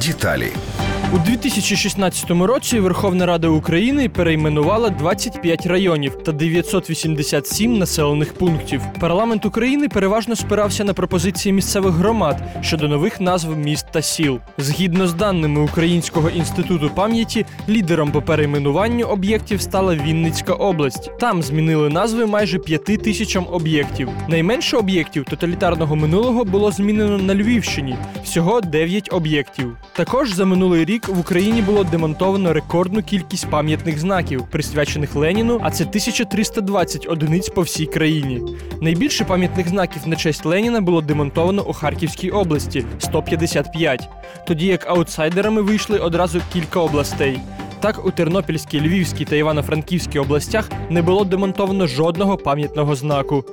Деталі. У 2016 році Верховна Рада України перейменувала 25 районів та 987 населених пунктів. Парламент України переважно спирався на пропозиції місцевих громад щодо нових назв міст та сіл. Згідно з даними Українського інституту пам'яті, лідером по перейменуванню об'єктів стала Вінницька область. Там змінили назви майже п'яти тисячам об'єктів. Найменше об'єктів тоталітарного минулого було змінено на Львівщині всього 9 об'єктів. Також за минулий рік в Україні було демонтовано рекордну кількість пам'ятних знаків, присвячених Леніну, а це 1320 одиниць по всій країні. Найбільше пам'ятних знаків на честь Леніна було демонтовано у Харківській області 155, тоді як аутсайдерами вийшли одразу кілька областей. Так, у Тернопільській, Львівській та Івано-Франківській областях не було демонтовано жодного пам'ятного знаку.